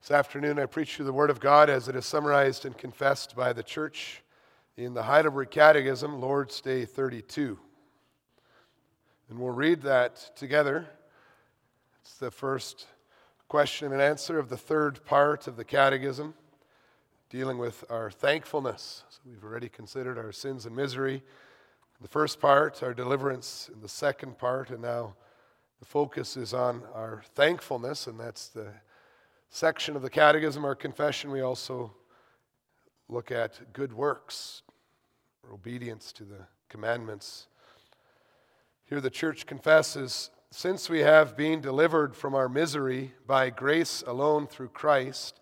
This afternoon, I preach you the Word of God as it is summarized and confessed by the church in the Heidelberg Catechism, Lord's Day 32. And we'll read that together. It's the first question and answer of the third part of the Catechism, dealing with our thankfulness. So we've already considered our sins and misery. The first part, our deliverance, in the second part, and now the focus is on our thankfulness, and that's the section of the Catechism, our confession, we also look at good works, or obedience to the commandments. Here the church confesses since we have been delivered from our misery by grace alone through Christ,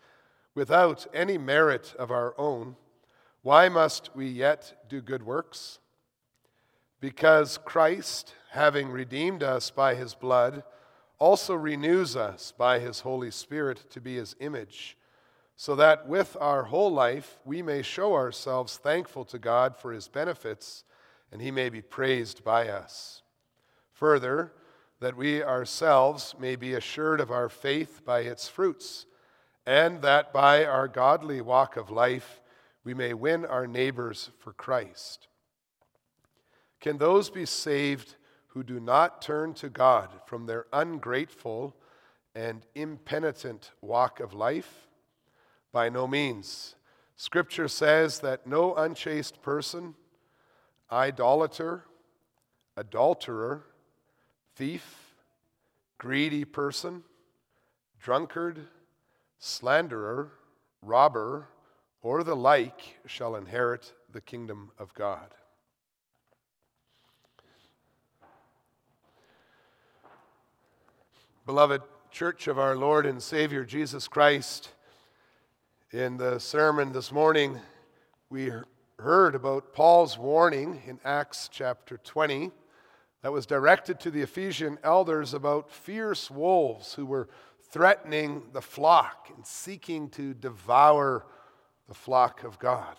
without any merit of our own, why must we yet do good works? Because Christ, having redeemed us by his blood, also renews us by his Holy Spirit to be his image, so that with our whole life we may show ourselves thankful to God for his benefits and he may be praised by us. Further, that we ourselves may be assured of our faith by its fruits, and that by our godly walk of life we may win our neighbors for Christ. Can those be saved who do not turn to God from their ungrateful and impenitent walk of life? By no means. Scripture says that no unchaste person, idolater, adulterer, thief, greedy person, drunkard, slanderer, robber, or the like shall inherit the kingdom of God. Beloved Church of our Lord and Savior Jesus Christ, in the sermon this morning, we heard about Paul's warning in Acts chapter 20 that was directed to the Ephesian elders about fierce wolves who were threatening the flock and seeking to devour the flock of God.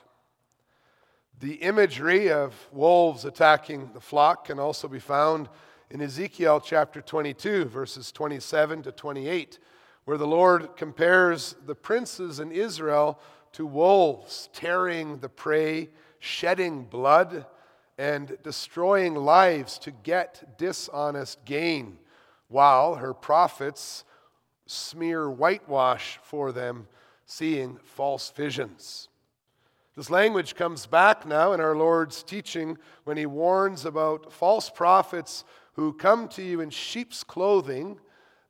The imagery of wolves attacking the flock can also be found in Ezekiel chapter 22, verses 27 to 28, where the Lord compares the princes in Israel to wolves, tearing the prey, shedding blood, and destroying lives to get dishonest gain, while her prophets smear whitewash for them, seeing false visions. This language comes back now in our Lord's teaching when he warns about false prophets who come to you in sheep's clothing,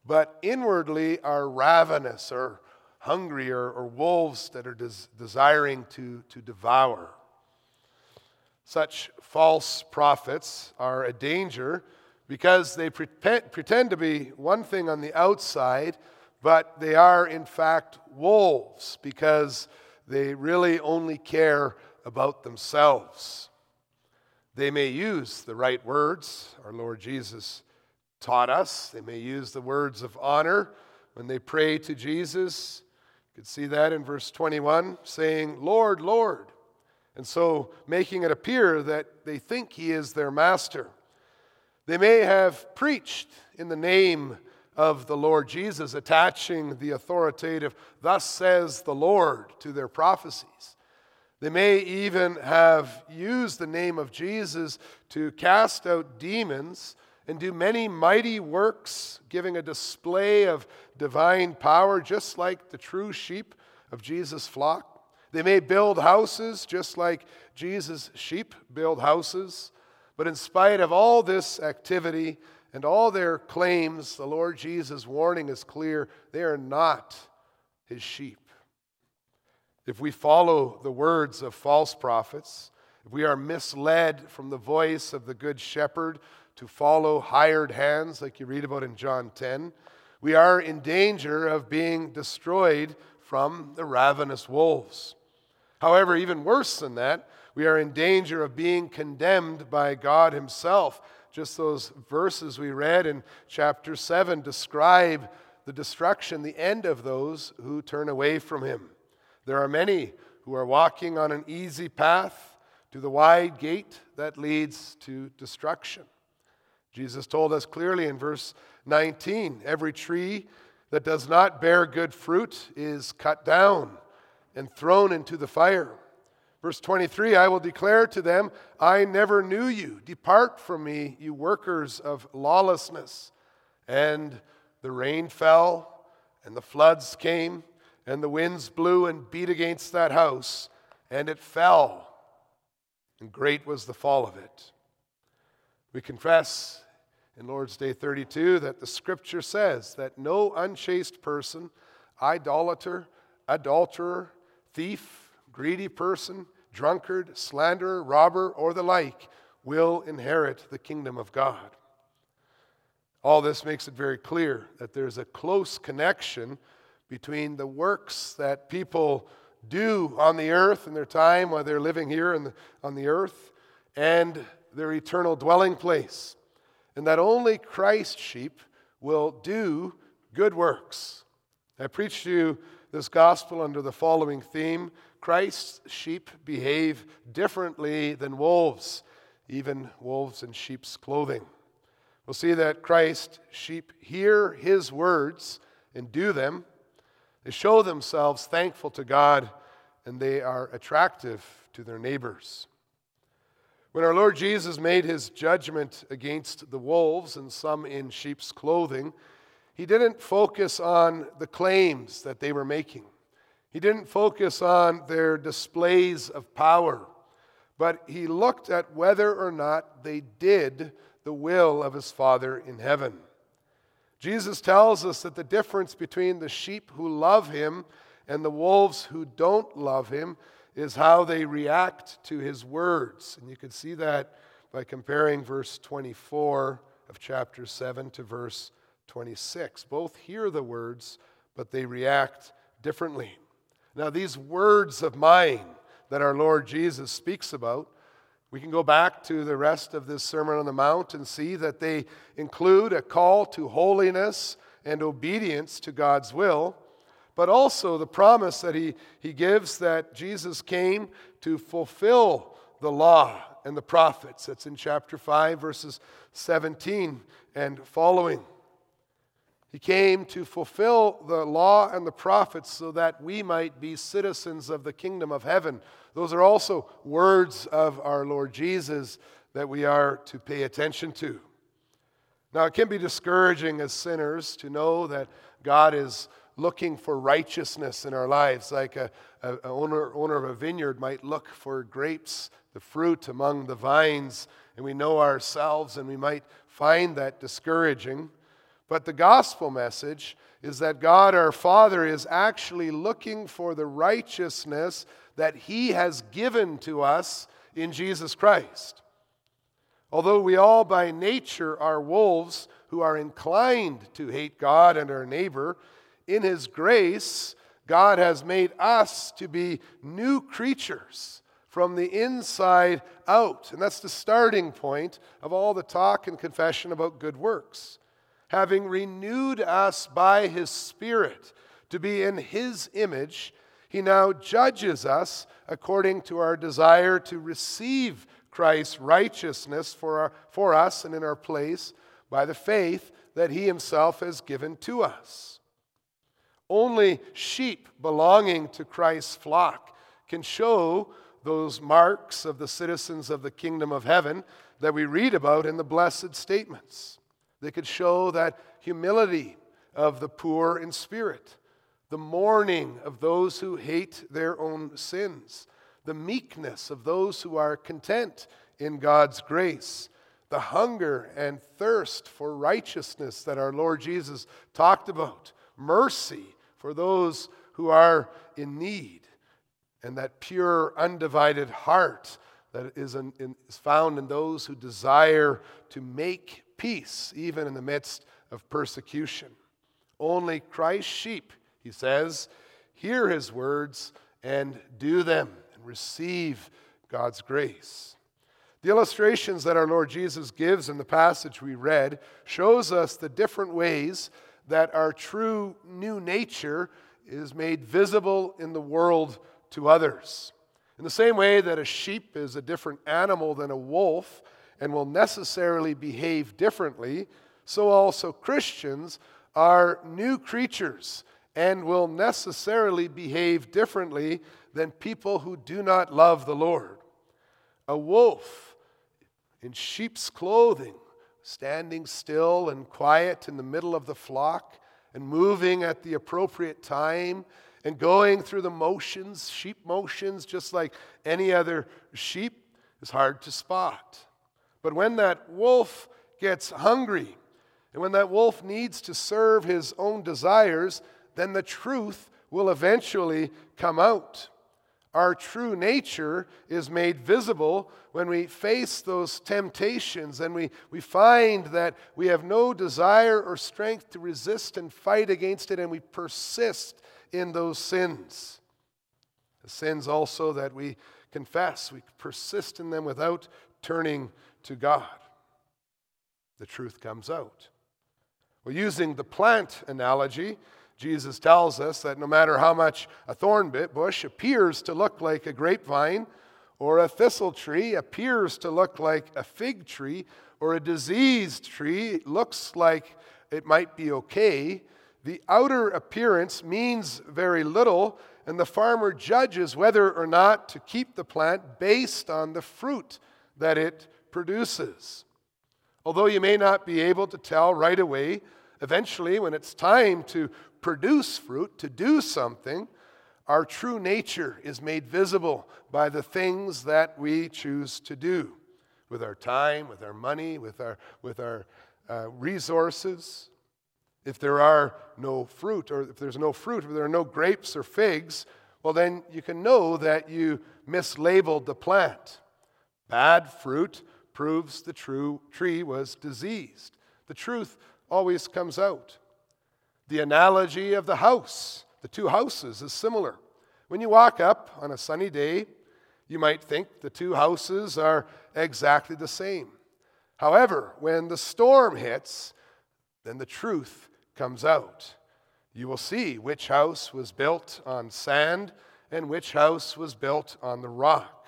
but inwardly are ravenous or hungry or, or wolves that are des- desiring to, to devour. Such false prophets are a danger because they pretend, pretend to be one thing on the outside, but they are in fact wolves because they really only care about themselves. They may use the right words, our Lord Jesus taught us. They may use the words of honor when they pray to Jesus. You can see that in verse 21, saying, Lord, Lord. And so making it appear that they think he is their master. They may have preached in the name of the Lord Jesus, attaching the authoritative, thus says the Lord, to their prophecies. They may even have used the name of Jesus to cast out demons and do many mighty works, giving a display of divine power, just like the true sheep of Jesus' flock. They may build houses, just like Jesus' sheep build houses. But in spite of all this activity and all their claims, the Lord Jesus' warning is clear they are not his sheep. If we follow the words of false prophets, if we are misled from the voice of the Good Shepherd to follow hired hands, like you read about in John 10, we are in danger of being destroyed from the ravenous wolves. However, even worse than that, we are in danger of being condemned by God Himself. Just those verses we read in chapter 7 describe the destruction, the end of those who turn away from Him. There are many who are walking on an easy path to the wide gate that leads to destruction. Jesus told us clearly in verse 19 every tree that does not bear good fruit is cut down and thrown into the fire. Verse 23 I will declare to them, I never knew you. Depart from me, you workers of lawlessness. And the rain fell, and the floods came, and the winds blew and beat against that house, and it fell. And great was the fall of it. We confess in Lord's Day 32 that the scripture says that no unchaste person, idolater, adulterer, thief, greedy person, drunkard, slanderer, robber, or the like will inherit the kingdom of God. All this makes it very clear that there's a close connection between the works that people do on the earth in their time while they're living here the, on the earth and their eternal dwelling place and that only Christ's sheep will do good works. I preached to you this gospel under the following theme Christ's sheep behave differently than wolves, even wolves in sheep's clothing. We'll see that Christ's sheep hear his words and do them. They show themselves thankful to God and they are attractive to their neighbors. When our Lord Jesus made his judgment against the wolves and some in sheep's clothing, he didn't focus on the claims that they were making. He didn't focus on their displays of power, but he looked at whether or not they did the will of his Father in heaven. Jesus tells us that the difference between the sheep who love him and the wolves who don't love him is how they react to his words. And you can see that by comparing verse 24 of chapter 7 to verse 26. Both hear the words, but they react differently. Now, these words of mine that our Lord Jesus speaks about, we can go back to the rest of this Sermon on the Mount and see that they include a call to holiness and obedience to God's will but also the promise that he, he gives that Jesus came to fulfill the law and the prophets. That's in chapter 5, verses 17 and following. He came to fulfill the law and the prophets so that we might be citizens of the kingdom of heaven. Those are also words of our Lord Jesus that we are to pay attention to. Now, it can be discouraging as sinners to know that God is looking for righteousness in our lives, like a, a, a owner, owner of a vineyard might look for grapes, the fruit among the vines, and we know ourselves and we might find that discouraging. But the gospel message is that God our Father is actually looking for the righteousness that He has given to us in Jesus Christ. Although we all by nature are wolves who are inclined to hate God and our neighbor, in His grace, God has made us to be new creatures from the inside out. And that's the starting point of all the talk and confession about good works. Having renewed us by His Spirit to be in His image, He now judges us according to our desire to receive Christ's righteousness for, our, for us and in our place by the faith that He Himself has given to us. Only sheep belonging to Christ's flock can show those marks of the citizens of the kingdom of heaven that we read about in the blessed statements. They could show that humility of the poor in spirit, the mourning of those who hate their own sins, the meekness of those who are content in God's grace, the hunger and thirst for righteousness that our Lord Jesus talked about, mercy for those who are in need, and that pure, undivided heart that is, in, in, is found in those who desire to make peace, even in the midst of persecution. Only Christ's sheep, he says, hear his words and do them and receive God's grace. The illustrations that our Lord Jesus gives in the passage we read shows us the different ways that our true new nature is made visible in the world to others. In the same way that a sheep is a different animal than a wolf and will necessarily behave differently, so also Christians are new creatures and will necessarily behave differently than people who do not love the Lord. A wolf in sheep's clothing, standing still and quiet in the middle of the flock and moving at the appropriate time and going through the motions, sheep motions, just like any other sheep, is hard to spot. But when that wolf gets hungry and when that wolf needs to serve his own desires, then the truth will eventually come out. Our true nature is made visible when we face those temptations and we, we find that we have no desire or strength to resist and fight against it, and we persist in those sins. The sins also that we confess, we persist in them without turning to God. The truth comes out. Well, using the plant analogy, Jesus tells us that no matter how much a thorn bush appears to look like a grapevine, or a thistle tree appears to look like a fig tree, or a diseased tree looks like it might be okay, the outer appearance means very little, and the farmer judges whether or not to keep the plant based on the fruit that it produces. Although you may not be able to tell right away, eventually, when it's time to produce fruit, to do something, our true nature is made visible by the things that we choose to do with our time, with our money, with our, with our uh, resources. If there are no fruit, or if there's no fruit, if there are no grapes or figs, well, then you can know that you mislabeled the plant. Bad fruit proves the true tree was diseased. The truth always comes out. The analogy of the house, the two houses, is similar. When you walk up on a sunny day, you might think the two houses are exactly the same. However, when the storm hits, then the truth comes out. You will see which house was built on sand and which house was built on the rock.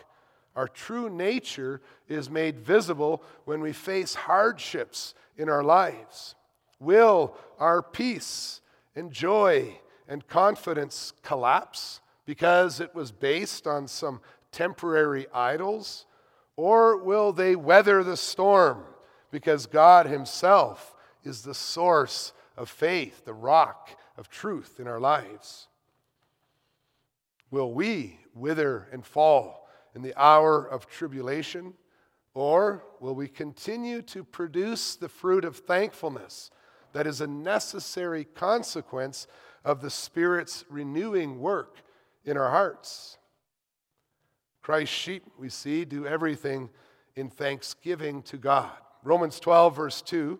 Our true nature is made visible when we face hardships in our lives. Will our peace and joy and confidence collapse because it was based on some temporary idols? Or will they weather the storm because God Himself is the source of faith, the rock of truth in our lives? Will we wither and fall in the hour of tribulation? Or will we continue to produce the fruit of thankfulness that is a necessary consequence of the Spirit's renewing work in our hearts. Christ's sheep, we see, do everything in thanksgiving to God. Romans 12, verse 2.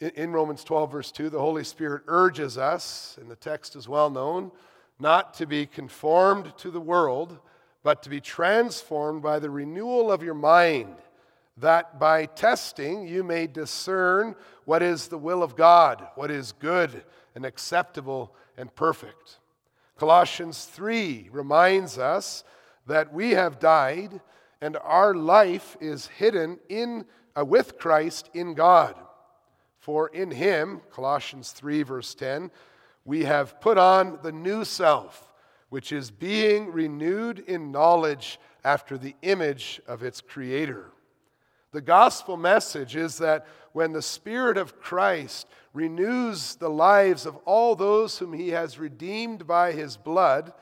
In Romans 12, verse 2, the Holy Spirit urges us, and the text is well known, not to be conformed to the world, but to be transformed by the renewal of your mind that by testing you may discern what is the will of God, what is good and acceptable and perfect. Colossians 3 reminds us that we have died and our life is hidden in uh, with Christ in God. For in him, Colossians 3 verse 10, we have put on the new self, which is being renewed in knowledge after the image of its creator. The gospel message is that when the Spirit of Christ renews the lives of all those whom He has redeemed by His blood,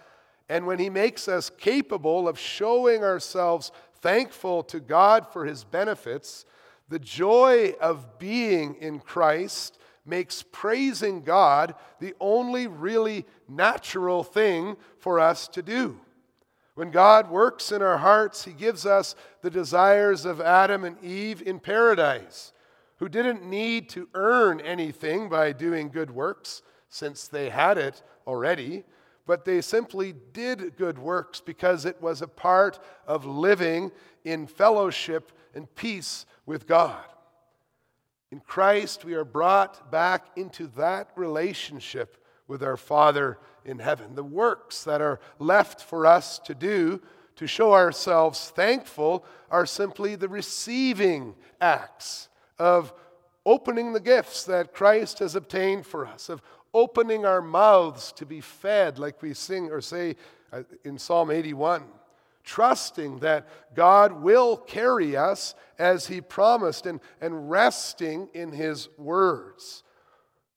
and when He makes us capable of showing ourselves thankful to God for His benefits, the joy of being in Christ makes praising God the only really natural thing for us to do. When God works in our hearts, He gives us the desires of Adam and Eve in paradise, who didn't need to earn anything by doing good works, since they had it already, but they simply did good works because it was a part of living in fellowship and peace with God. In Christ, we are brought back into that relationship with our Father in heaven. The works that are left for us to do to show ourselves thankful are simply the receiving acts of opening the gifts that Christ has obtained for us, of opening our mouths to be fed, like we sing or say uh, in Psalm 81, trusting that God will carry us as He promised, and, and resting in His words,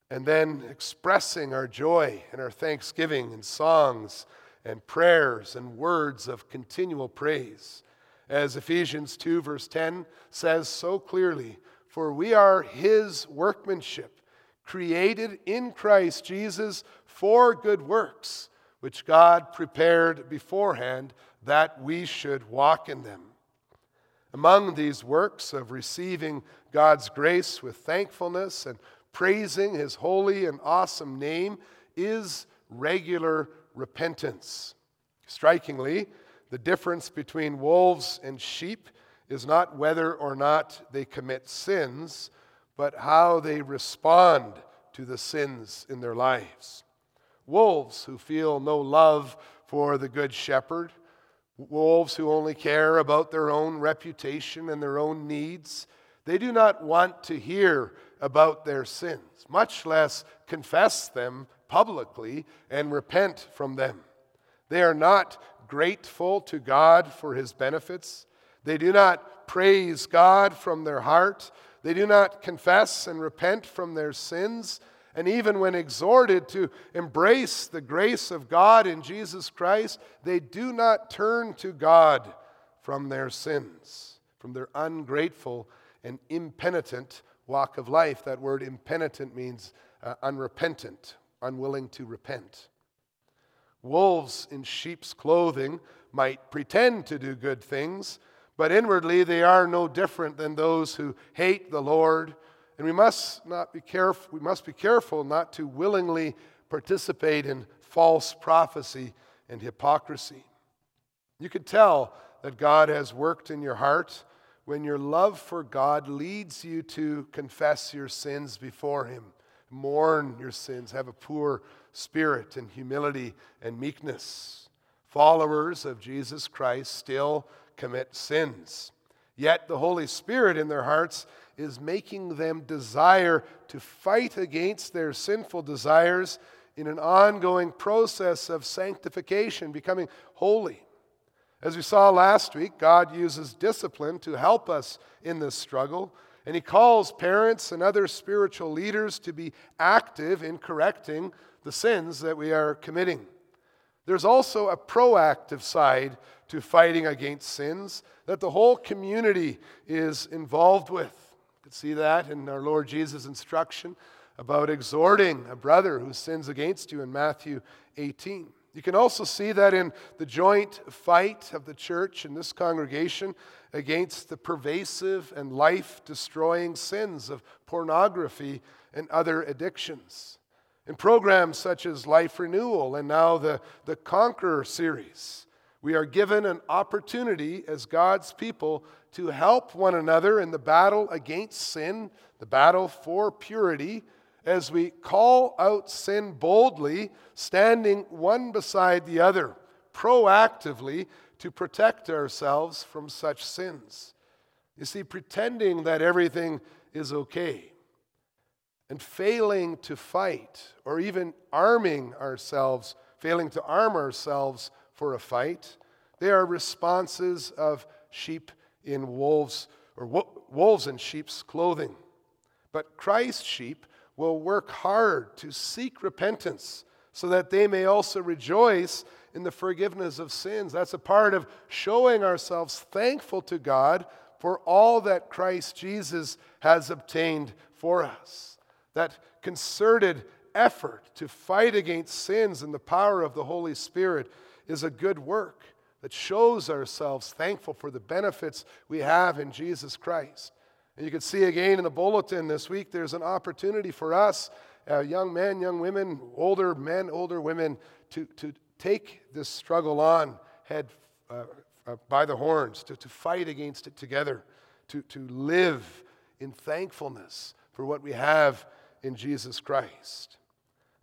and then expressing our joy and our thanksgiving in songs and prayers and words of continual praise. As Ephesians 2, verse 10 says so clearly, for we are His workmanship created in Christ Jesus for good works, which God prepared beforehand that we should walk in them. Among these works of receiving God's grace with thankfulness and praising his holy and awesome name is regular repentance. Strikingly, the difference between wolves and sheep is not whether or not they commit sins, but how they respond to the sins in their lives. Wolves who feel no love for the Good Shepherd, wolves who only care about their own reputation and their own needs, they do not want to hear about their sins, much less confess them publicly and repent from them. They are not grateful to God for his benefits. They do not praise God from their heart. They do not confess and repent from their sins. And even when exhorted to embrace the grace of God in Jesus Christ, they do not turn to God from their sins, from their ungrateful and impenitent walk of life. That word impenitent means uh, unrepentant, unwilling to repent. Wolves in sheep's clothing might pretend to do good things, but inwardly they are no different than those who hate the Lord. And we must not be careful, we must be careful not to willingly participate in false prophecy and hypocrisy. You could tell that God has worked in your heart when your love for God leads you to confess your sins before Him, mourn your sins, have a poor spirit and humility and meekness. Followers of Jesus Christ still commit sins. Yet the Holy Spirit in their hearts is making them desire to fight against their sinful desires in an ongoing process of sanctification, becoming holy. As we saw last week, God uses discipline to help us in this struggle, and He calls parents and other spiritual leaders to be active in correcting the sins that we are committing. There's also a proactive side to fighting against sins that the whole community is involved with. See that in our Lord Jesus' instruction about exhorting a brother who sins against you in Matthew 18. You can also see that in the joint fight of the church and this congregation against the pervasive and life destroying sins of pornography and other addictions. In programs such as Life Renewal and now the, the Conqueror series, we are given an opportunity as God's people to help one another in the battle against sin, the battle for purity, as we call out sin boldly, standing one beside the other, proactively to protect ourselves from such sins. You see, pretending that everything is okay and failing to fight, or even arming ourselves, failing to arm ourselves for a fight. They are responses of sheep in wolves, or wo- wolves in sheep's clothing. But Christ's sheep will work hard to seek repentance so that they may also rejoice in the forgiveness of sins. That's a part of showing ourselves thankful to God for all that Christ Jesus has obtained for us that concerted effort to fight against sins and the power of the Holy Spirit is a good work that shows ourselves thankful for the benefits we have in Jesus Christ. And you can see again in the bulletin this week, there's an opportunity for us, uh, young men, young women, older men, older women, to, to take this struggle on head uh, uh, by the horns, to, to fight against it together, to, to live in thankfulness for what we have in Jesus Christ.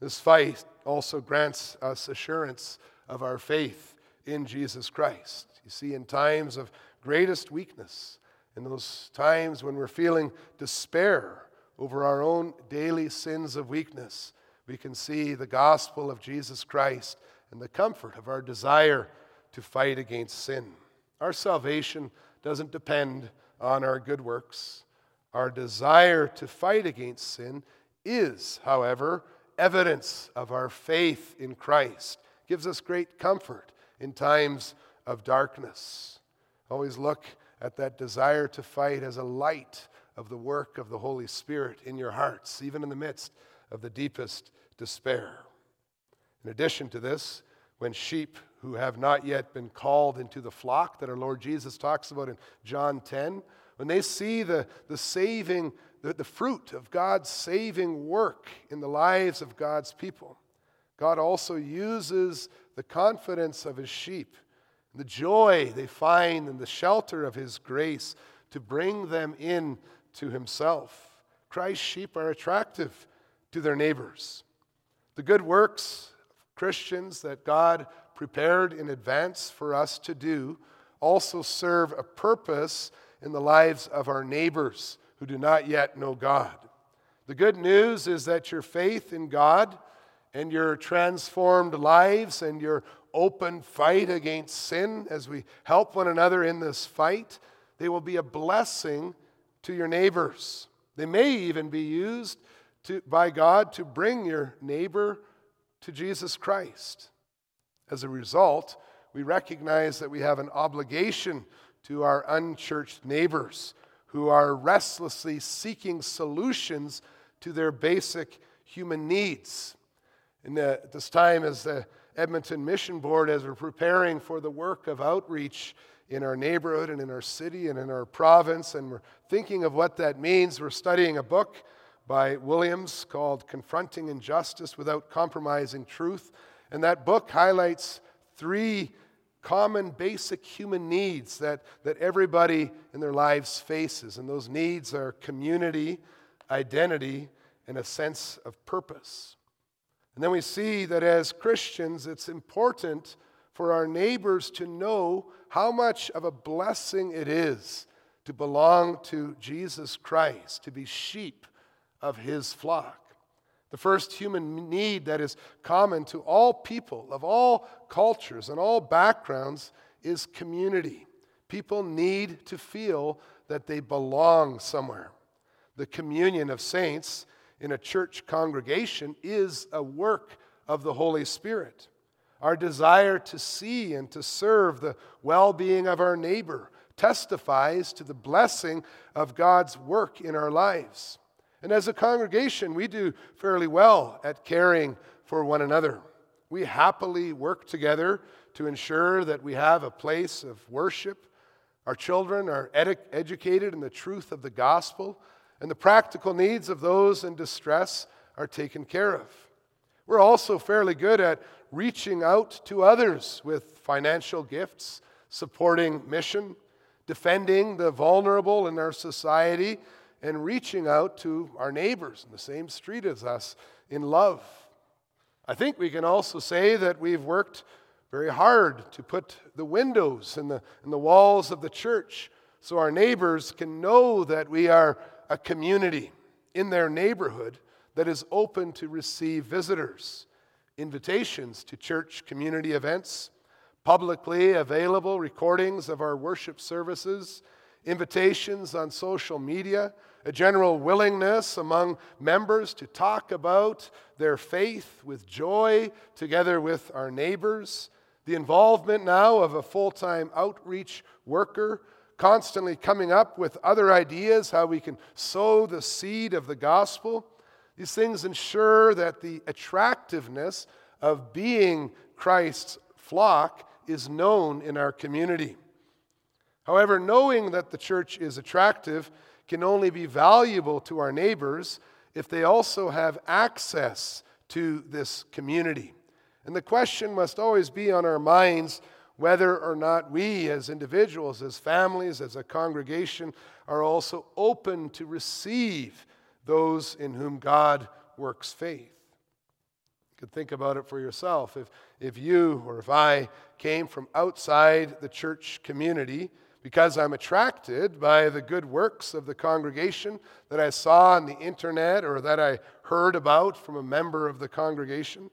This fight also grants us assurance of our faith in Jesus Christ. You see, in times of greatest weakness, in those times when we're feeling despair over our own daily sins of weakness, we can see the gospel of Jesus Christ and the comfort of our desire to fight against sin. Our salvation doesn't depend on our good works. Our desire to fight against sin is, however, evidence of our faith in Christ. It Gives us great comfort in times of darkness. Always look at that desire to fight as a light of the work of the Holy Spirit in your hearts, even in the midst of the deepest despair. In addition to this, when sheep who have not yet been called into the flock that our Lord Jesus talks about in John 10, when they see the, the saving, the, the fruit of God's saving work in the lives of God's people, God also uses the confidence of his sheep, the joy they find in the shelter of his grace to bring them in to himself. Christ's sheep are attractive to their neighbors. The good works of Christians that God prepared in advance for us to do also serve a purpose in the lives of our neighbors who do not yet know God. The good news is that your faith in God and your transformed lives and your open fight against sin as we help one another in this fight, they will be a blessing to your neighbors. They may even be used to, by God to bring your neighbor to Jesus Christ. As a result, we recognize that we have an obligation to our unchurched neighbors who are restlessly seeking solutions to their basic human needs. And at this time, as the Edmonton Mission Board, as we're preparing for the work of outreach in our neighborhood and in our city and in our province, and we're thinking of what that means, we're studying a book by Williams called Confronting Injustice Without Compromising Truth. And that book highlights three common basic human needs that, that everybody in their lives faces. And those needs are community, identity, and a sense of purpose. And then we see that as Christians, it's important for our neighbors to know how much of a blessing it is to belong to Jesus Christ, to be sheep of his flock. The first human need that is common to all people of all cultures and all backgrounds is community. People need to feel that they belong somewhere. The communion of saints in a church congregation is a work of the Holy Spirit. Our desire to see and to serve the well being of our neighbor testifies to the blessing of God's work in our lives. And as a congregation, we do fairly well at caring for one another. We happily work together to ensure that we have a place of worship. Our children are ed- educated in the truth of the gospel, and the practical needs of those in distress are taken care of. We're also fairly good at reaching out to others with financial gifts, supporting mission, defending the vulnerable in our society, and reaching out to our neighbors in the same street as us in love. I think we can also say that we've worked very hard to put the windows and the, the walls of the church so our neighbors can know that we are a community in their neighborhood that is open to receive visitors, invitations to church community events, publicly available recordings of our worship services, invitations on social media a general willingness among members to talk about their faith with joy together with our neighbors, the involvement now of a full time outreach worker, constantly coming up with other ideas how we can sow the seed of the gospel. These things ensure that the attractiveness of being Christ's flock is known in our community. However, knowing that the church is attractive can only be valuable to our neighbors if they also have access to this community. And the question must always be on our minds whether or not we, as individuals, as families, as a congregation, are also open to receive those in whom God works faith. You could think about it for yourself. If, if you or if I came from outside the church community, because I'm attracted by the good works of the congregation that I saw on the internet or that I heard about from a member of the congregation.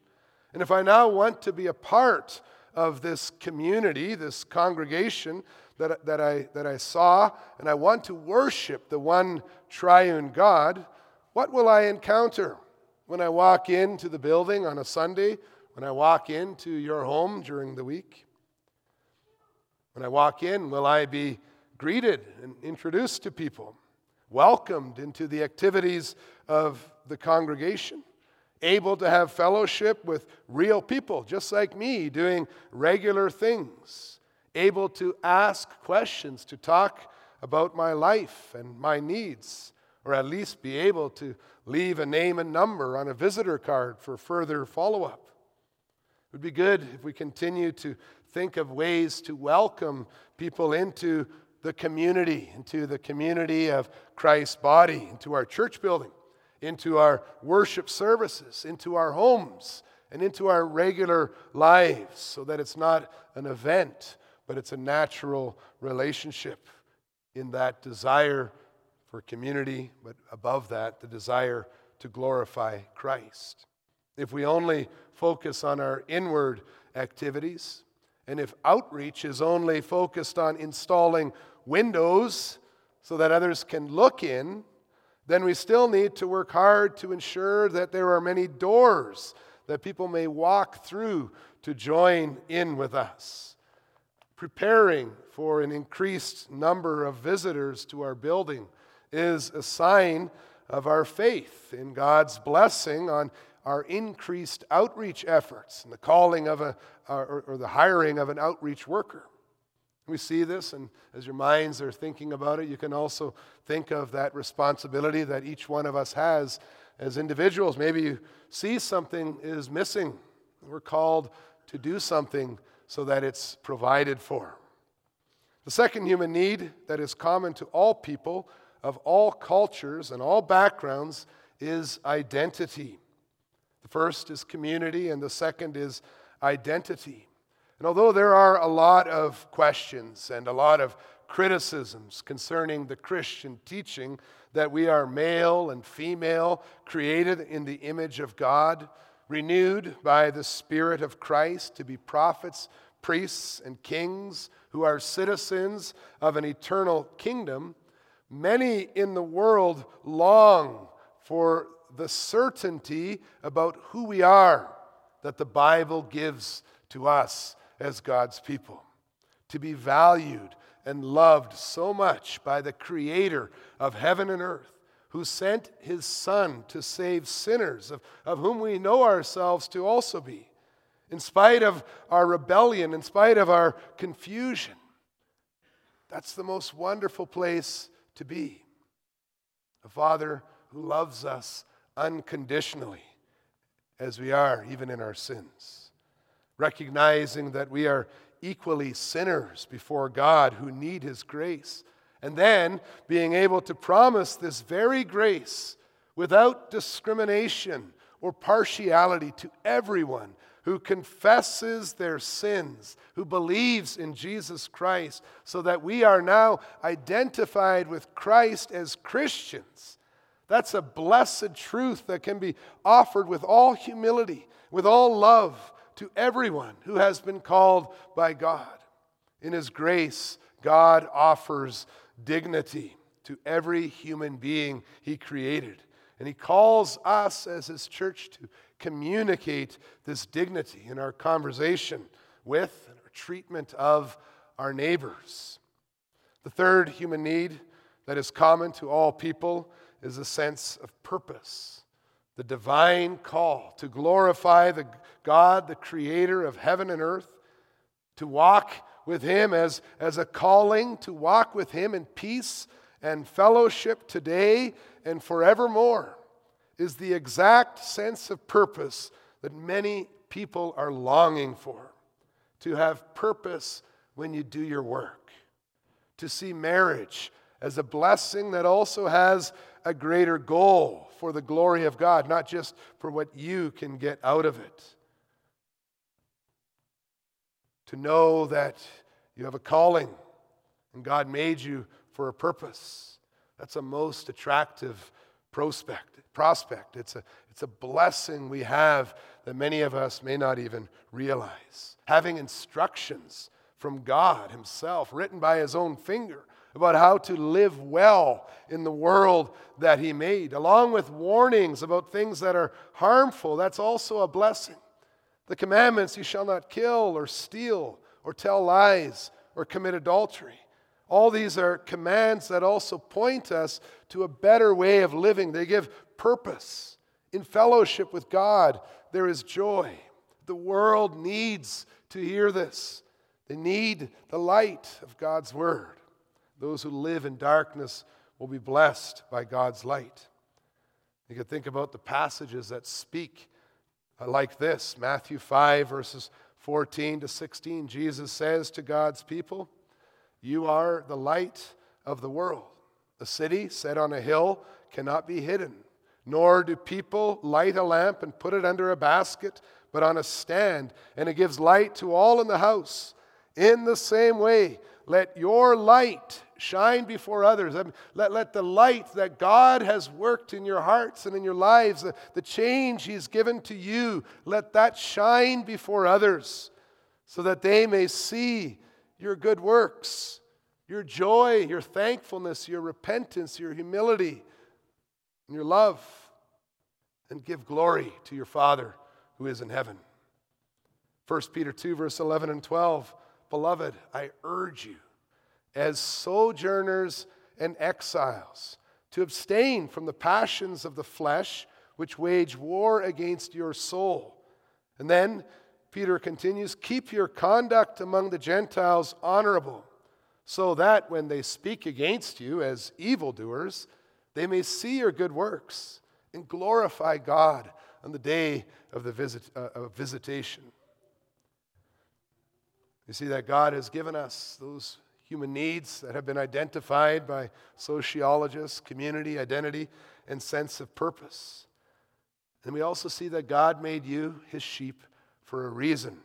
And if I now want to be a part of this community, this congregation that, that, I, that I saw, and I want to worship the one triune God, what will I encounter when I walk into the building on a Sunday, when I walk into your home during the week? When I walk in, will I be greeted and introduced to people, welcomed into the activities of the congregation? Able to have fellowship with real people, just like me, doing regular things, able to ask questions, to talk about my life and my needs, or at least be able to leave a name and number on a visitor card for further follow up. It would be good if we continue to think of ways to welcome people into the community, into the community of Christ's body, into our church building into our worship services, into our homes, and into our regular lives so that it's not an event, but it's a natural relationship in that desire for community, but above that, the desire to glorify Christ. If we only focus on our inward activities, and if outreach is only focused on installing windows so that others can look in, then we still need to work hard to ensure that there are many doors that people may walk through to join in with us. Preparing for an increased number of visitors to our building is a sign of our faith in God's blessing on our increased outreach efforts and the calling of a, or, or the hiring of an outreach worker. We see this, and as your minds are thinking about it, you can also think of that responsibility that each one of us has as individuals. Maybe you see something is missing. We're called to do something so that it's provided for. The second human need that is common to all people of all cultures and all backgrounds is identity. The first is community, and the second is identity. And although there are a lot of questions and a lot of criticisms concerning the Christian teaching that we are male and female, created in the image of God, renewed by the Spirit of Christ to be prophets, priests, and kings who are citizens of an eternal kingdom, many in the world long for the certainty about who we are that the Bible gives to us as God's people, to be valued and loved so much by the Creator of heaven and earth, who sent His Son to save sinners, of, of whom we know ourselves to also be. In spite of our rebellion, in spite of our confusion, that's the most wonderful place to be. A Father who loves us unconditionally as we are, even in our sins recognizing that we are equally sinners before God who need His grace. And then being able to promise this very grace without discrimination or partiality to everyone who confesses their sins, who believes in Jesus Christ, so that we are now identified with Christ as Christians. That's a blessed truth that can be offered with all humility, with all love, to everyone who has been called by God. In His grace, God offers dignity to every human being He created. And He calls us as His church to communicate this dignity in our conversation with and our treatment of our neighbors. The third human need that is common to all people is a sense of purpose the divine call to glorify the God, the creator of heaven and earth, to walk with Him as, as a calling, to walk with Him in peace and fellowship today and forevermore, is the exact sense of purpose that many people are longing for. To have purpose when you do your work, to see marriage as a blessing that also has a greater goal for the glory of God, not just for what you can get out of it. To know that you have a calling And God made you for a purpose. That's a most attractive prospect, prospect. It's a, it's a blessing we have that many of us may not even realize. Having instructions from God Himself, written by His own finger, about how to live well in the world that He made, along with warnings about things that are harmful. That's also a blessing. The commandments you shall not kill or steal or tell lies or commit adultery. All these are commands that also point us to a better way of living. They give purpose. In fellowship with God, there is joy. The world needs to hear this. They need the light of God's word. Those who live in darkness will be blessed by God's light. You can think about the passages that speak uh, like this Matthew 5, verses 14 to 16. Jesus says to God's people, You are the light of the world. A city set on a hill cannot be hidden, nor do people light a lamp and put it under a basket, but on a stand, and it gives light to all in the house. In the same way, let your light shine before others. Let, let the light that God has worked in your hearts and in your lives, the, the change He's given to you, let that shine before others so that they may see your good works, your joy, your thankfulness, your repentance, your humility, and your love, and give glory to your Father who is in heaven. 1 Peter 2, verse 11 and 12. Beloved, I urge you as sojourners and exiles, to abstain from the passions of the flesh which wage war against your soul. And then Peter continues keep your conduct among the Gentiles honorable, so that when they speak against you as evildoers, they may see your good works and glorify God on the day of the visit, uh, of visitation. You see that God has given us those human needs that have been identified by sociologists, community, identity, and sense of purpose. And we also see that God made you his sheep for a reason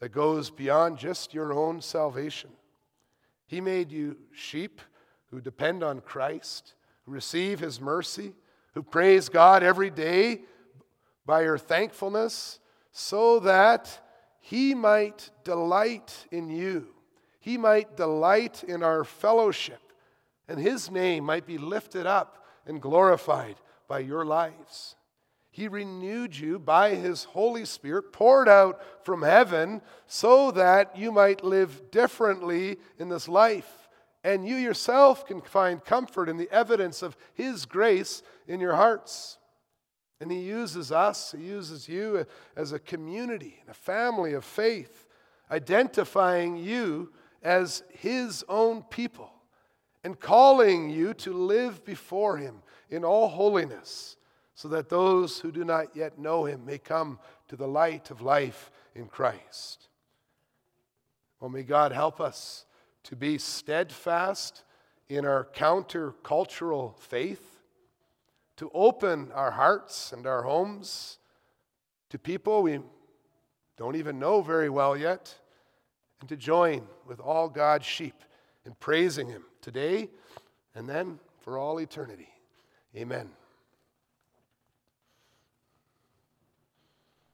that goes beyond just your own salvation. He made you sheep who depend on Christ, who receive his mercy, who praise God every day by your thankfulness, so that he might delight in you he might delight in our fellowship, and his name might be lifted up and glorified by your lives. He renewed you by his Holy Spirit, poured out from heaven, so that you might live differently in this life. And you yourself can find comfort in the evidence of his grace in your hearts. And he uses us, he uses you as a community, a family of faith, identifying you as his own people and calling you to live before him in all holiness, so that those who do not yet know him may come to the light of life in Christ. Well, may God help us to be steadfast in our countercultural faith, to open our hearts and our homes to people we don't even know very well yet and to join with all God's sheep in praising Him today and then for all eternity. Amen.